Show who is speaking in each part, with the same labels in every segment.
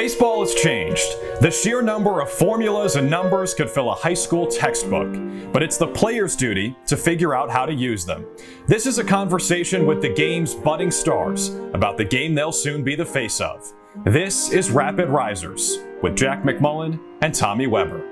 Speaker 1: Baseball has changed. The sheer number of formulas and numbers could fill a high school textbook, but it's the player's duty to figure out how to use them. This is a conversation with the game's budding stars about the game they'll soon be the face of. This is Rapid Risers with Jack McMullen and Tommy Weber.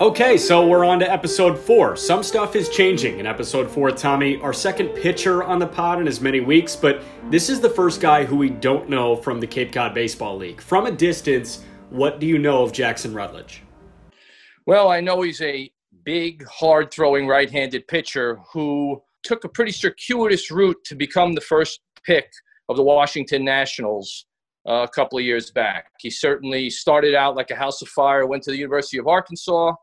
Speaker 2: Okay, so we're on to episode four. Some stuff is changing in episode four, Tommy. Our second pitcher on the pod in as many weeks, but this is the first guy who we don't know from the Cape Cod Baseball League. From a distance, what do you know of Jackson Rutledge?
Speaker 3: Well, I know he's a big, hard throwing right handed pitcher who took a pretty circuitous route to become the first pick of the Washington Nationals uh, a couple of years back. He certainly started out like a house of fire, went to the University of Arkansas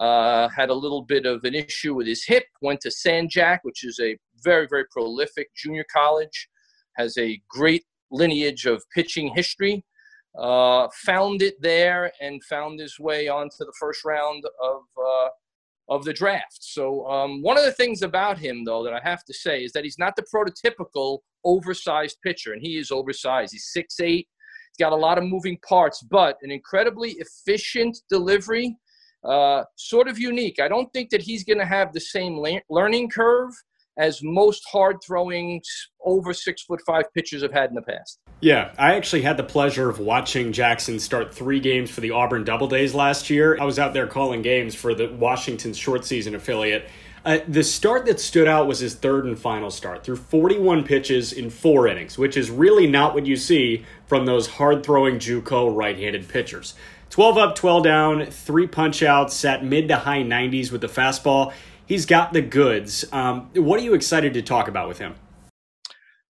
Speaker 3: uh, had a little bit of an issue with his hip, went to San Jac, which is a very, very prolific junior college, has a great lineage of pitching history. Uh, found it there and found his way onto the first round of uh, of the draft. So um, one of the things about him, though, that I have to say is that he's not the prototypical oversized pitcher, and he is oversized. He's six eight. He's got a lot of moving parts, but an incredibly efficient delivery uh, sort of unique. I don't think that he's going to have the same le- learning curve as most hard throwing over six foot five pitchers have had in the past.
Speaker 2: Yeah, I actually had the pleasure of watching Jackson start three games for the Auburn Doubledays last year. I was out there calling games for the Washington short season affiliate. Uh, the start that stood out was his third and final start through 41 pitches in four innings, which is really not what you see from those hard throwing JUCO right handed pitchers. 12 up, 12 down, three punch outs, at mid to high 90s with the fastball. He's got the goods. Um, what are you excited to talk about with him?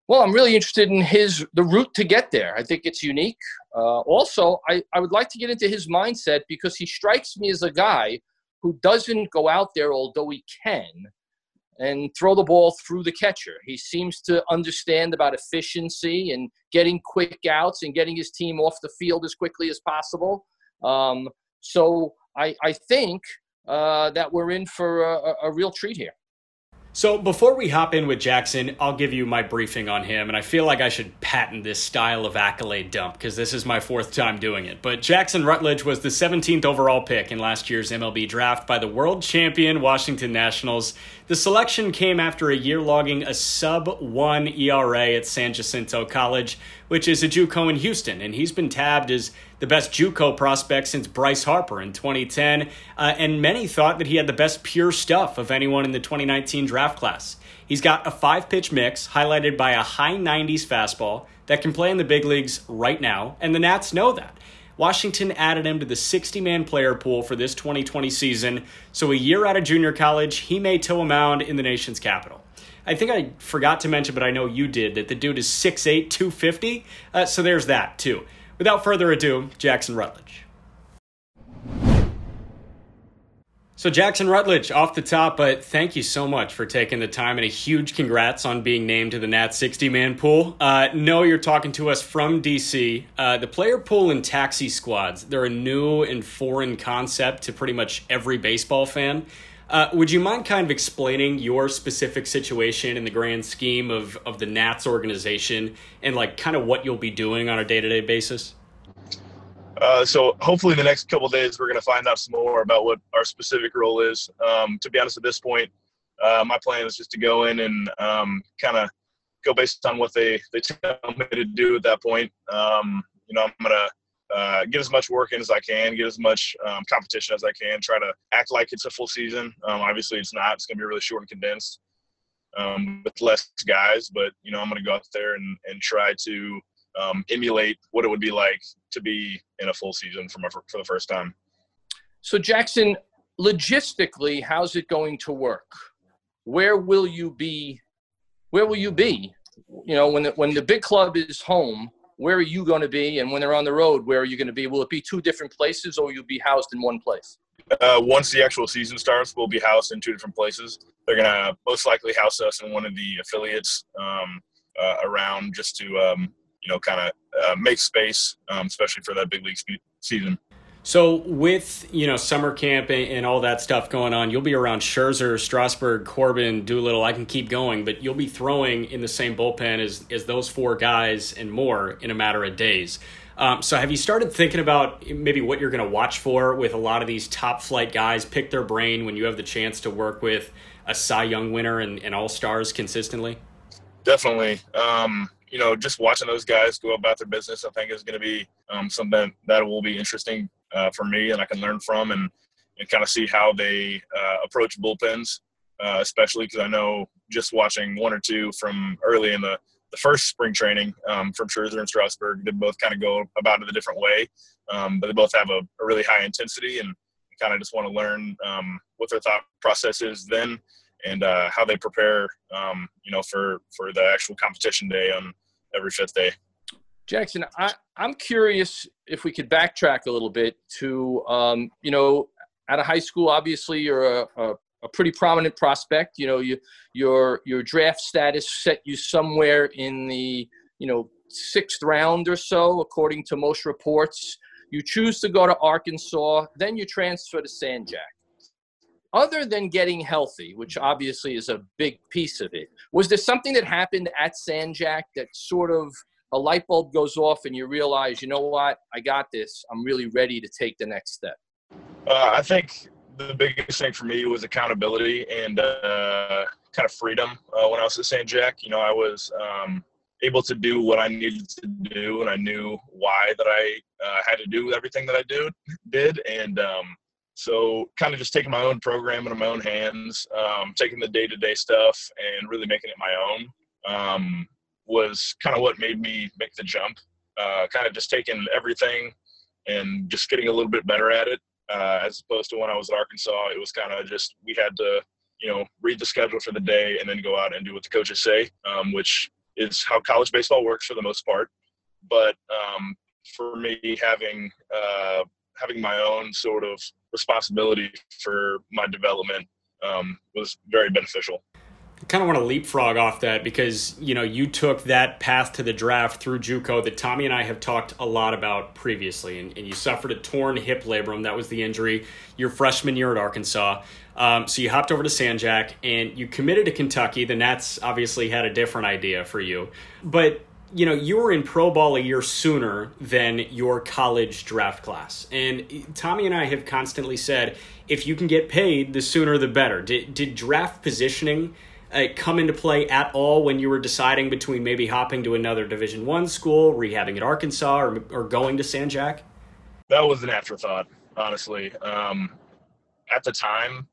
Speaker 3: Well, I'm really interested in his the route to get there. I think it's unique. Uh, also, I, I would like to get into his mindset because he strikes me as a guy who doesn't go out there, although he can, and throw the ball through the catcher. He seems to understand about efficiency and getting quick outs and getting his team off the field as quickly as possible. Um, so I, I think uh, that we're in for a, a real treat here.
Speaker 2: So before we hop in with Jackson, I'll give you my briefing on him, and I feel like I should patent this style of accolade dump because this is my fourth time doing it. But Jackson Rutledge was the 17th overall pick in last year's MLB draft by the world champion Washington Nationals. The selection came after a year logging a sub 1 ERA at San Jacinto College, which is a JUCO in Houston, and he's been tabbed as the best JUCO prospect since Bryce Harper in 2010, uh, and many thought that he had the best pure stuff of anyone in the 2019 draft class. He's got a five pitch mix highlighted by a high 90s fastball that can play in the big leagues right now, and the Nats know that. Washington added him to the 60 man player pool for this 2020 season, so a year out of junior college, he may toe a mound in the nation's capital. I think I forgot to mention, but I know you did, that the dude is 6'8, 250, uh, so there's that too. Without further ado, Jackson Rutledge. So, Jackson Rutledge, off the top, but thank you so much for taking the time and a huge congrats on being named to the Nat 60 man pool. Uh, no, you're talking to us from DC. Uh, the player pool and taxi squads, they're a new and foreign concept to pretty much every baseball fan. Uh, would you mind kind of explaining your specific situation in the grand scheme of, of the Nats organization and like kind of what you'll be doing on a day to day basis?
Speaker 4: Uh, so hopefully the next couple days we're going to find out some more about what our specific role is. Um, to be honest, at this point, uh, my plan is just to go in and um, kind of go based on what they they tell me to do at that point. Um, you know, I'm gonna uh, get as much work in as I can, get as much um, competition as I can, try to act like it's a full season. Um, obviously, it's not. It's going to be really short and condensed um, with less guys, but you know, I'm going to go out there and, and try to um, emulate what it would be like to be in a full season for, my, for the first time.
Speaker 3: So, Jackson, logistically, how's it going to work? Where will you be? Where will you be? You know, when the, when the big club is home, where are you going to be? And when they're on the road, where are you going to be? Will it be two different places, or you'll be housed in one place?
Speaker 4: Uh, once the actual season starts, we'll be housed in two different places. They're going to most likely house us in one of the affiliates um, uh, around just to um, you know, kind of uh, make space, um, especially for that big league spe- season.
Speaker 2: So with you know summer camp and, and, all that stuff going on, you'll be around Scherzer, Strasburg, Corbin, Doolittle. I can keep going, but you'll be throwing in the same bullpen as as those four guys and more in a matter of days. Um, so have you started thinking about maybe what you're going to watch for with a lot of these top flight guys? Pick their brain when you have the chance to work with a Cy Young winner and, and all stars consistently.
Speaker 4: Definitely. Um, you know, just watching those guys go about their business, I think is going to be um, something that will be interesting uh, for me and I can learn from and, and kind of see how they uh, approach bullpens, uh, especially because I know just watching one or two from early in the, the first spring training um, from Scherzer and Strasburg, they both kind of go about it a different way, um, but they both have a, a, really high intensity and kind of just want to learn um, what their thought process is then and uh, how they prepare, um, you know, for for the actual competition day on every fifth day.
Speaker 3: Jackson, I, I'm curious if we could backtrack a little bit to, um, you know, out of high school, obviously you're a, a, a, pretty prominent prospect. You know, you, your your draft status set you somewhere in the, you know, sixth round or so, according to most reports. You choose to go to Arkansas, then you transfer to San Jac. Other than getting healthy, which obviously is a big piece of it, was there something that happened at San Jac that sort of – a light bulb goes off and you realize, you know what, I got this. I'm really ready to take the next step?
Speaker 4: Uh, I think the biggest thing for me was accountability and uh, kind of freedom. Uh, when I was at San Jac, you know, I was um, able to do what I needed to do, and I knew why that I uh, had to do everything that I do, did, and um, so kind of just taking my own program in my own hands, um, taking the day to day stuff, and really making it my own. Um, was kind of what made me make the jump. Uh, kind of just taking everything and just getting a little bit better at it, uh, as opposed to when I was at Arkansas. It was kind of just we had to, you know, read the schedule for the day and then go out and do what the coaches say, um, which is how college baseball works for the most part. But um, for me, having uh, having my own sort of responsibility for my development um, was very beneficial.
Speaker 2: I kind of want to leapfrog off that because you know you took that path to the draft through JUCO that Tommy and I have talked a lot about previously, and, and you suffered a torn hip labrum. That was the injury your freshman year at Arkansas. Um, so you hopped over to San Jac and you committed to Kentucky. The Nats obviously had a different idea for you, but you know you were in pro ball a year sooner than your college draft class and tommy and i have constantly said if you can get paid the sooner the better did, did draft positioning uh, come into play at all when you were deciding between maybe hopping to another Division One school, rehabbing at Arkansas, or, or going to San Jac?
Speaker 4: That was an afterthought, honestly. Um, at the time,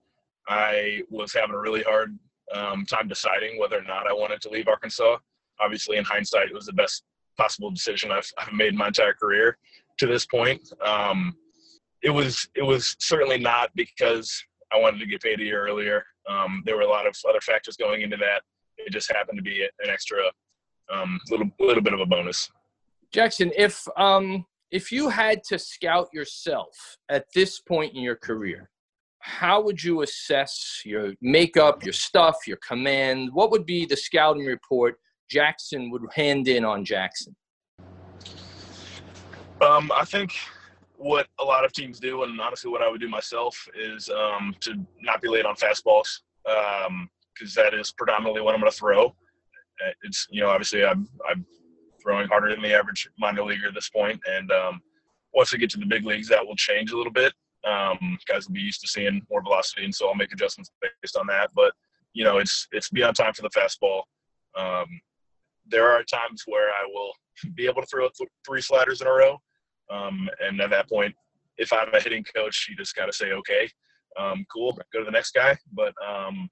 Speaker 4: I was having a really hard um, time deciding whether or not I wanted to leave Arkansas. Obviously, in hindsight, it was the best possible decision I've, I've made my entire career to this point. Um, it was it was certainly not because I wanted to get paid a year earlier. Um, there were a lot of other factors going into that. It just happened to be an extra um, little little bit of a bonus.
Speaker 3: Jackson, if um, if you had to scout yourself at this point in your career, how would you assess your makeup, your stuff, your command? What would be the scouting report Jackson would hand in on Jackson?
Speaker 4: Um, I think what a lot of teams do, and honestly, what I would do myself is um, to not be late on fastballs because um, that is predominantly what I'm going to throw. Uh, it's you know obviously I'm I'm throwing harder than the average minor leaguer at this point, and um, once I get to the big leagues, that will change a little bit. Um, guys will be used to seeing more velocity, and so I'll make adjustments based on that. But you know, it's it's beyond time for the fastball. Um, there are times where I will be able to throw th- three sliders in a row, um, and at that point, if I'm a hitting coach, you just got to say, okay, um, cool, go to the next guy. But um,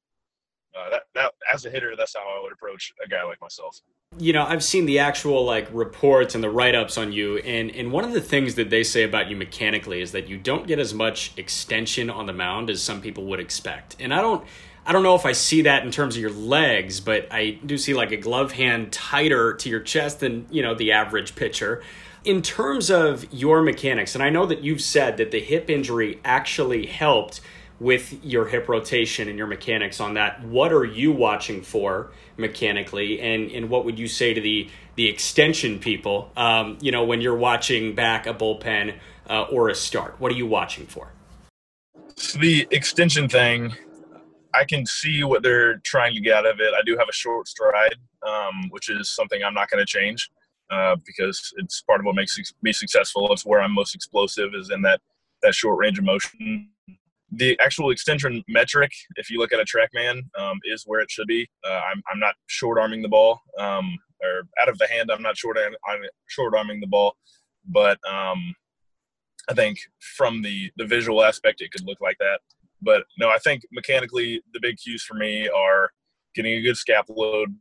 Speaker 4: uh, that, that as a hitter, that's how I would approach a guy like myself.
Speaker 2: You know, I've seen the actual like reports and the write ups on you, and and one of the things that they say about you mechanically is that you don't get as much extension on the mound as some people would expect. And I don't. I don't know if I see that in terms of your legs, but I do see like a glove hand tighter to your chest than, you know, the average pitcher in terms of your mechanics, and I know that you've said that the hip injury actually helped with your hip rotation and your mechanics on that. What are you watching for mechanically, and and what would you say to the the extension people? Um, you know, when you're watching back a bullpen uh, or a start? What are you watching for?
Speaker 4: So the extension thing, I can see what they're trying to get out of it. I do have a short stride, um, which is something I'm not going to change uh, because it's part of what makes me successful. It's where I'm most explosive is in that that short range of motion. The actual extension metric, if you look at a TrackMan, um, is where it should be. Uh, I'm, I'm not short arming the ball, um, or out of the hand. I'm not short I'm short arming the ball, but um, I think from the the visual aspect, it could look like that. But no, I think mechanically the big cues for me are getting a good scap load,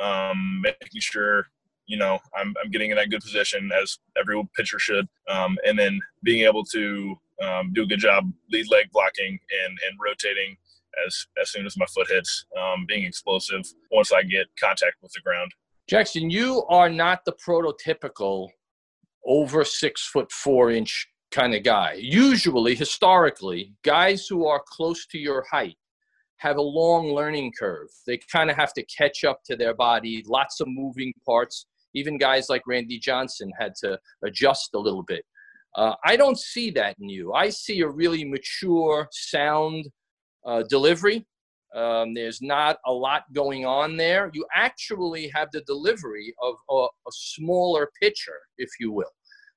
Speaker 4: um, making sure you know I'm, I'm getting in that good position as every pitcher should, um, and then being able to um, do a good job lead leg blocking and and rotating as as soon as my foot hits, um, being explosive once I get contact with the ground.
Speaker 3: Jackson, you are not the prototypical over six foot four inch kind of guy. Usually, historically, guys who are close to your height have a long learning curve. They kind of have to catch up to their body, lots of moving parts. Even guys like Randy Johnson had to adjust a little bit. Uh, I don't see that in you. I see a really mature, sound uh, delivery. Um, there's not a lot going on there. You actually have the delivery of a, a smaller pitcher, if you will.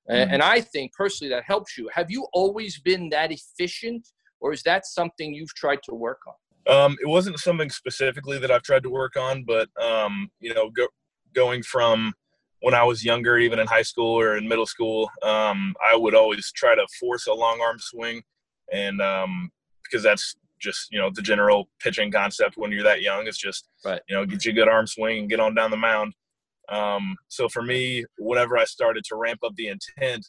Speaker 3: Mm-hmm. And I think personally that helps you. Have you always been that efficient, or is that something you've tried to work on?
Speaker 4: Um, it wasn't something specifically that I've tried to work on, but um, you know, go, going from when I was younger, even in high school or in middle school, um, I would always try to force a long arm swing, and um, because that's just you know the general pitching concept when you're that young. is just right. you know get you a good arm swing and get on down the mound. Um, so for me, whenever I started to ramp up the intent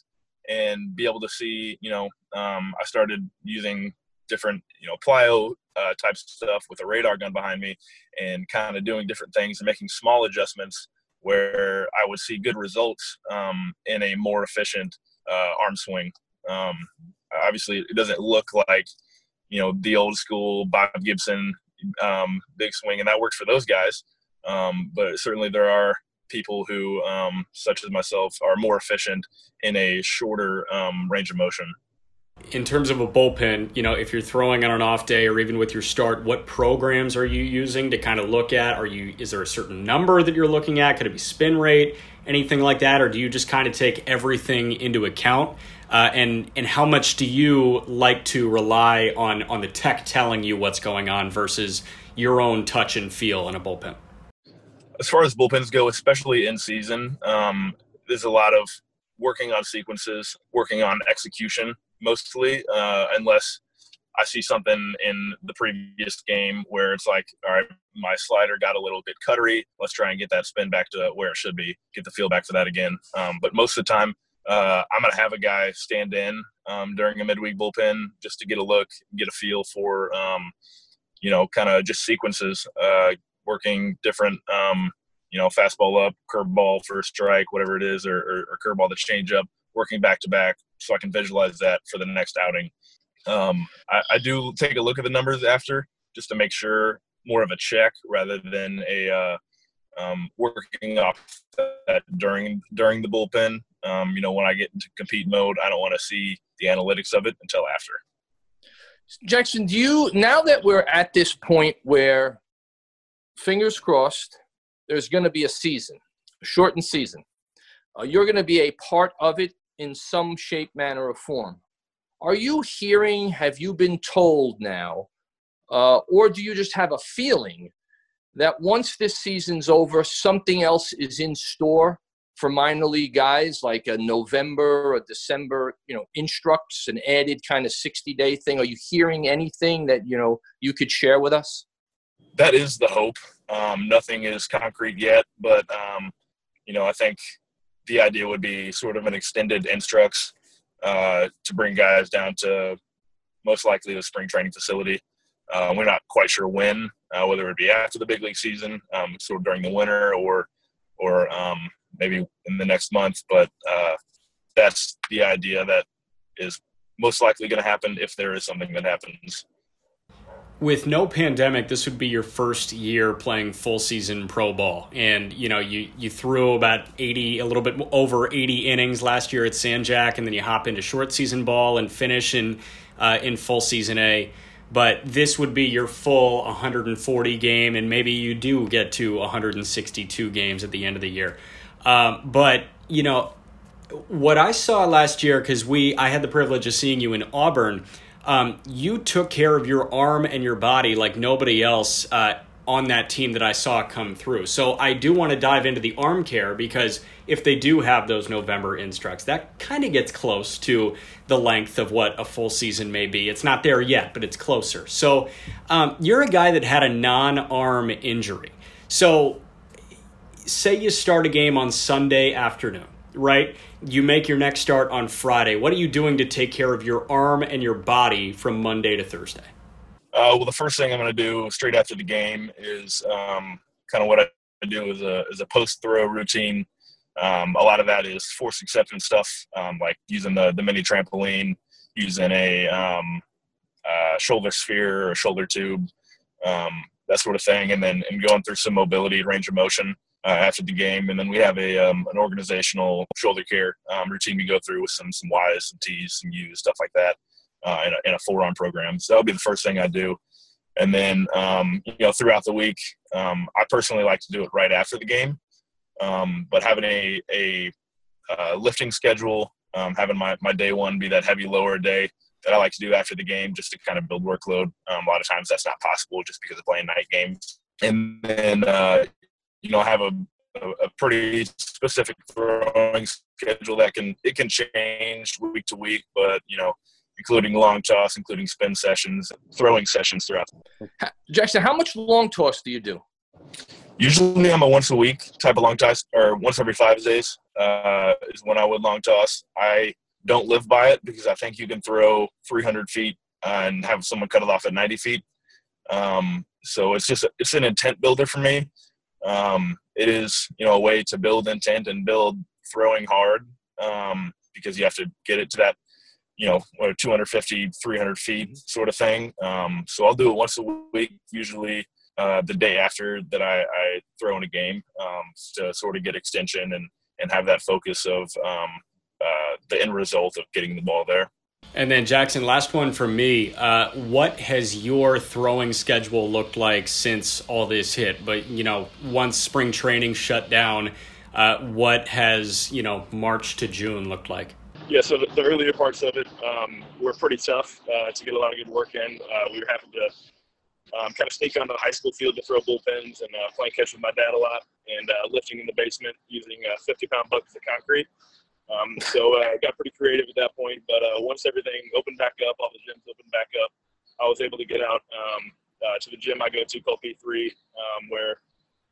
Speaker 4: and be able to see, you know, um, I started using different you know plyo uh, types of stuff with a radar gun behind me and kind of doing different things and making small adjustments where I would see good results um, in a more efficient uh, arm swing. Um, obviously, it doesn't look like you know the old school Bob Gibson um, big swing, and that works for those guys. Um, but certainly, there are people who, um, such as myself, are more efficient in a shorter um, range of motion
Speaker 2: in terms of a bullpen, you know, if you're throwing on an off day or even with your start, what programs are you using to kind of look at? Are you is there a certain number that you're looking at? Could it be spin rate, anything like that, or do you just kind of take everything into account? Uh, and and how much do you like to rely on on the tech telling you what's going on versus your own touch and feel in a bullpen?
Speaker 4: As far as bullpens go, especially in season, um, there's a lot of working on sequences, working on execution mostly, uh, unless I see something in the previous game where it's like, all right, my slider got a little bit cuttery. Let's try and get that spin back to where it should be. Get the feel back for that again. Um, but most of the time, uh, I'm going to have a guy stand in um, during a midweek bullpen just to get a look, get a feel for, um, you know, kind of just sequences, uh, working different, um, you know, fastball up, curveball for a strike, whatever it is, or, or, or curveball to change up, working back to back, so I can visualize that for the next outing. Um, I, I, do take a look at the numbers after just to make sure more of a check rather than a uh, um, working off that during during the bullpen. Um, you know, when I get into compete mode, I don't want to see the analytics of it until after.
Speaker 3: Jackson, do you now that we're at this point where, fingers crossed, there's going to be a season, a shortened season. Uh, you're going to be a part of it in some shape, manner, or form. Are you hearing, have you been told now, uh, or do you just have a feeling that once this season's over, something else is in store for minor league guys, like a November or December, you know, instructs an added kind of 60 day thing? Are you hearing anything that, you know, you could share with us?
Speaker 4: That is the hope. Um, nothing is concrete yet, but, um, you know, I think the idea would be sort of an extended instructs uh, to bring guys down to most likely the spring training facility. Uh, we're not quite sure when, uh, whether it would be after the big league season, um, sort of during the winter, or or um, maybe in the next month. But uh, that's the idea that is most likely going to happen if there is something that happens.
Speaker 2: With no pandemic, this would be your first year playing full season pro ball, and you know you you threw about eighty, a little bit over eighty innings last year at San Jac, and then you hop into short season ball and finish in uh, in full season A. But this would be your full 140 game, and maybe you do get to 162 games at the end of the year. Um, but you know what I saw last year because we I had the privilege of seeing you in Auburn um, you took care of your arm and your body like nobody else uh, on that team that I saw come through. So I do want to dive into the arm care because if they do have those November instructs, that kind of gets close to the length of what a full season may be. It's not there yet, but it's closer. So um, you're a guy that had a non arm injury. So say you start a game on Sunday afternoon right? You make your next start on Friday. What are you doing to take care of your arm and your body from Monday to Thursday?
Speaker 4: Uh, well, the first thing I'm going to do straight after the game is um, kind of what I do is a, is a post throw routine. Um, a lot of that is force acceptance stuff, um, like using the, the mini trampoline, using a um, uh, shoulder sphere or shoulder tube, um, that sort of thing, and then and going through some mobility, range of motion uh, after the game, and then we have a um, an organizational shoulder care um, routine we go through with some some Y's, some T's, some U's, stuff like that, uh, in, a, in a full run program. So that would be the first thing I do, and then um, you know throughout the week, um, I personally like to do it right after the game, um, but having a a uh, lifting schedule, um, having my my day one be that heavy lower day that I like to do after the game just to kind of build workload. a lot of times that's not possible just because of playing night games. And then uh, you know have a, a, pretty specific throwing schedule that can it can change week to week, but you know including long toss, including spin sessions, throwing sessions throughout.
Speaker 3: Jackson, how much long toss do you do?
Speaker 4: Usually, I'm a once a week type of long toss, or once every five days uh, is when I would long toss. I don't live by it because I think you can throw 300 feet and have someone cut it off at 90 feet. Um, so it's just it's an intent builder for me um, it is you know a way to build intent and build throwing hard um, because you have to get it to that you know 250 300 feet sort of thing. Um, so i'll do it once a week usually uh, the day after that I, I throw in a game um, to sort of get extension and and have that focus of um, uh, the end result of getting the ball there
Speaker 2: and then Jackson, last one for me. Uh, what has your throwing schedule looked like since all this hit? But you know, once spring training shut down, uh, what has you know March to June looked like?
Speaker 4: Yeah, so the, the earlier parts of it um, were pretty tough uh, to get a lot of good work in. Uh, we were having to um, kind of sneak onto the high school field to throw bullpens and uh, playing catch with my dad a lot, and uh, lifting in the basement using 50 pound buckets of concrete. Um, so uh, I got pretty creative at that point. But uh, once everything opened back up, all the gyms opened back up, I was able to get out um, uh, to the gym I go to called P3, um, where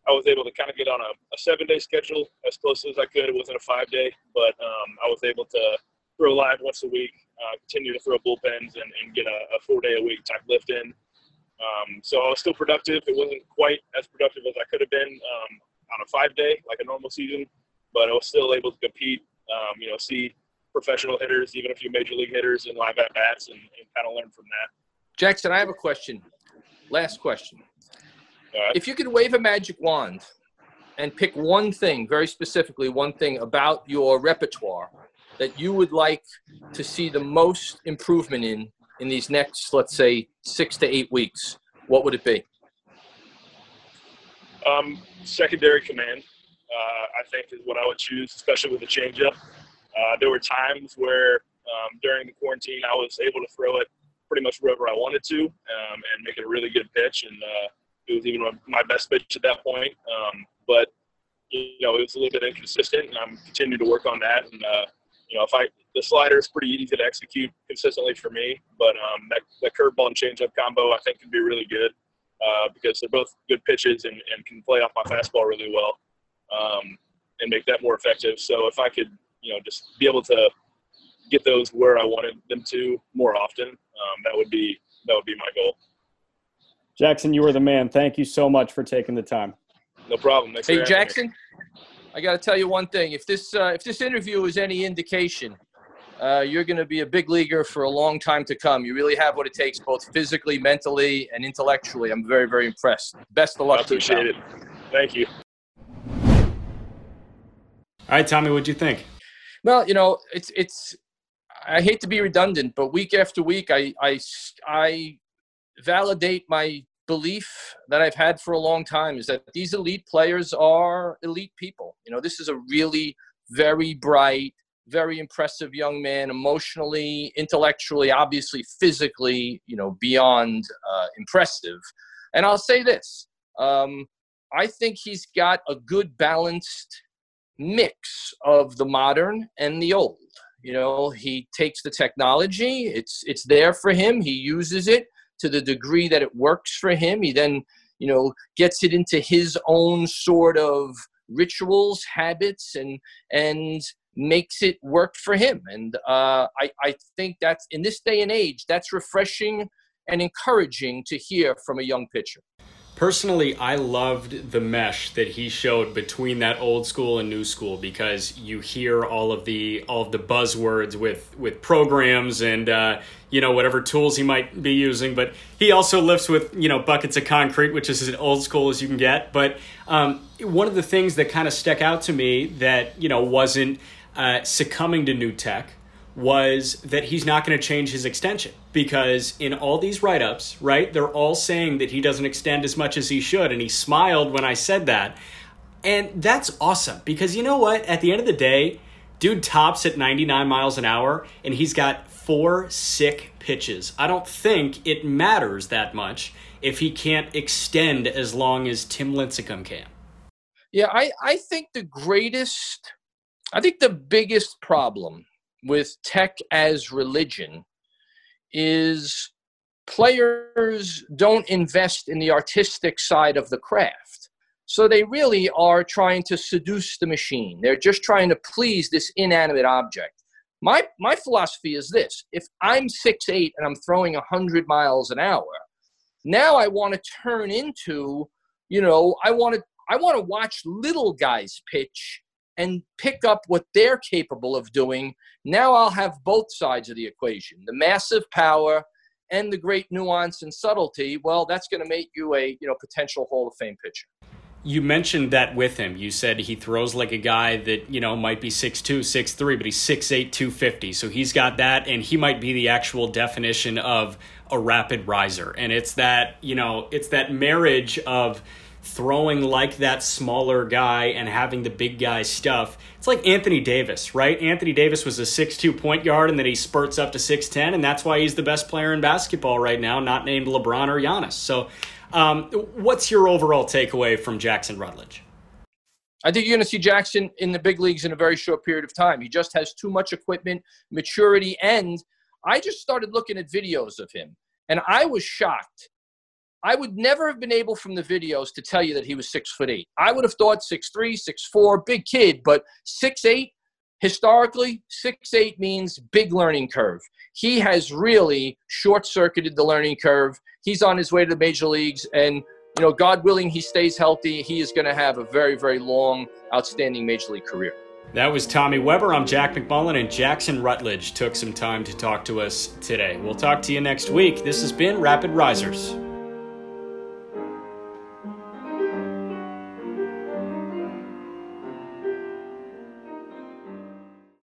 Speaker 4: I was able to kind of get on a, a, seven day schedule as close as I could. It wasn't a five day, but um, I was able to throw live once a week, uh, continue to throw bullpens, and, and get a, a, four day a week type lift in. Um, so I was still productive. It wasn't quite as productive as I could have been um, on a five day, like a normal season, but I was still able to compete um, you know, see professional hitters, even a few major league hitters in live at bats and, and kind of learn from that.
Speaker 3: Jackson, I have a question. Last question. Right. If you could wave a magic wand and pick one thing, very specifically, one thing about your repertoire that you would like to see the most improvement in in these next, let's say, six to eight weeks, what would it be?
Speaker 4: Um, secondary command uh, I think is what I would choose, especially with the changeup. Uh, there were times where um, during the quarantine I was able to throw it pretty much wherever I wanted to um, and make it a really good pitch, and uh, it was even my best pitch at that point. Um, but you know, it was a little bit inconsistent, and I'm continuing to work on that. And uh, you know, if I the slider is pretty easy to execute consistently for me, but um, that, that curveball and changeup combo I think can be really good uh, because they're both good pitches and, and can play off my fastball really well um, and make that more effective. So if I could, you know, just be able to get those where I wanted them to more often, um, that would be that would be my goal.
Speaker 2: Jackson, you were the man. Thank you so much for taking the time.
Speaker 4: No problem. Thanks
Speaker 3: hey, Jackson, I got to tell you one thing. If this uh, if this interview is any indication, uh, you're going to be a big leaguer for a long time to come. You really have what it takes, both physically, mentally, and intellectually. I'm very, very impressed. Best of luck. I
Speaker 4: appreciate it. Thank you.
Speaker 2: All right, Tommy, what do you think?
Speaker 3: Well, you know, it's it's. I hate to be redundant, but week after week, I I I validate my belief that I've had for a long time is that these elite players are elite people. You know, this is a really very bright, very impressive young man, emotionally, intellectually, obviously physically, you know, beyond uh, impressive. And I'll say this um, I think he's got a good balanced mix of the modern and the old. You know, he takes the technology, it's, it's there for him, he uses it to the degree that it works for him. He then, you know, gets it into his own sort of rituals, habits, and, and, makes it work for him. And uh, I, I think that's in this day and age, that's refreshing and encouraging to hear from a young pitcher.
Speaker 2: Personally, I loved the mesh that he showed between that old school and new school because you hear all of the all of the buzzwords with with programs and uh, you know whatever tools he might be using. But he also lifts with you know buckets of concrete, which is as old school as you can get. But um, one of the things that kind of stuck out to me that you know wasn't uh, succumbing to new tech was that he's not going to change his extension because in all these write ups, right, they're all saying that he doesn't extend as much as he should. And he smiled when I said that. And that's awesome because you know what? At the end of the day, dude tops at 99 miles an hour and he's got four sick pitches. I don't think it matters that much if he can't extend as long as Tim Lincecum can.
Speaker 3: Yeah, I, I think the greatest I think the biggest problem with tech as religion is players don't invest in the artistic side of the craft. So they really are trying to seduce the machine. They're just trying to please this inanimate object. My, my philosophy is this if I'm six eight and I'm throwing 100 miles an hour, now I want to turn into, you know, I want to I want to watch little guys pitch and pick up what they're capable of doing, now I'll have both sides of the equation the massive power and the great nuance and subtlety. Well, that's going to make you a you know potential Hall of Fame pitcher.
Speaker 2: You mentioned that with him. You said he throws like a guy that, you know, might be 6'2, 6'3, but he's 6'8, 250. So he's got that, and he might be the actual definition of a rapid riser. And it's that, you know, it's that marriage of throwing like that smaller guy and having the big guy stuff. It's like Anthony Davis, right? Anthony Davis was a six-two point guard and then he spurts up to 6'10 and that's why he's the best player in basketball right now, not named LeBron or Giannis. So, um, what's your overall takeaway from Jackson Rutledge?
Speaker 3: I think you're going to see Jackson in the big leagues in a very short period of time. He just has too much equipment, maturity, and I just started looking at videos of him and I was shocked I would never have been able from the videos to tell you that he was six foot eight. I would have thought six three, six four, big kid, but six eight. Historically, six eight means big learning curve. He has really short circuited the learning curve. He's on his way to the major leagues, and you know, God willing, he stays healthy. He is going to have a very, very long, outstanding major league career.
Speaker 2: That was Tommy Weber. I'm Jack McMullen, and Jackson Rutledge took some time to talk to us today. We'll talk to you next week. This has been Rapid Risers.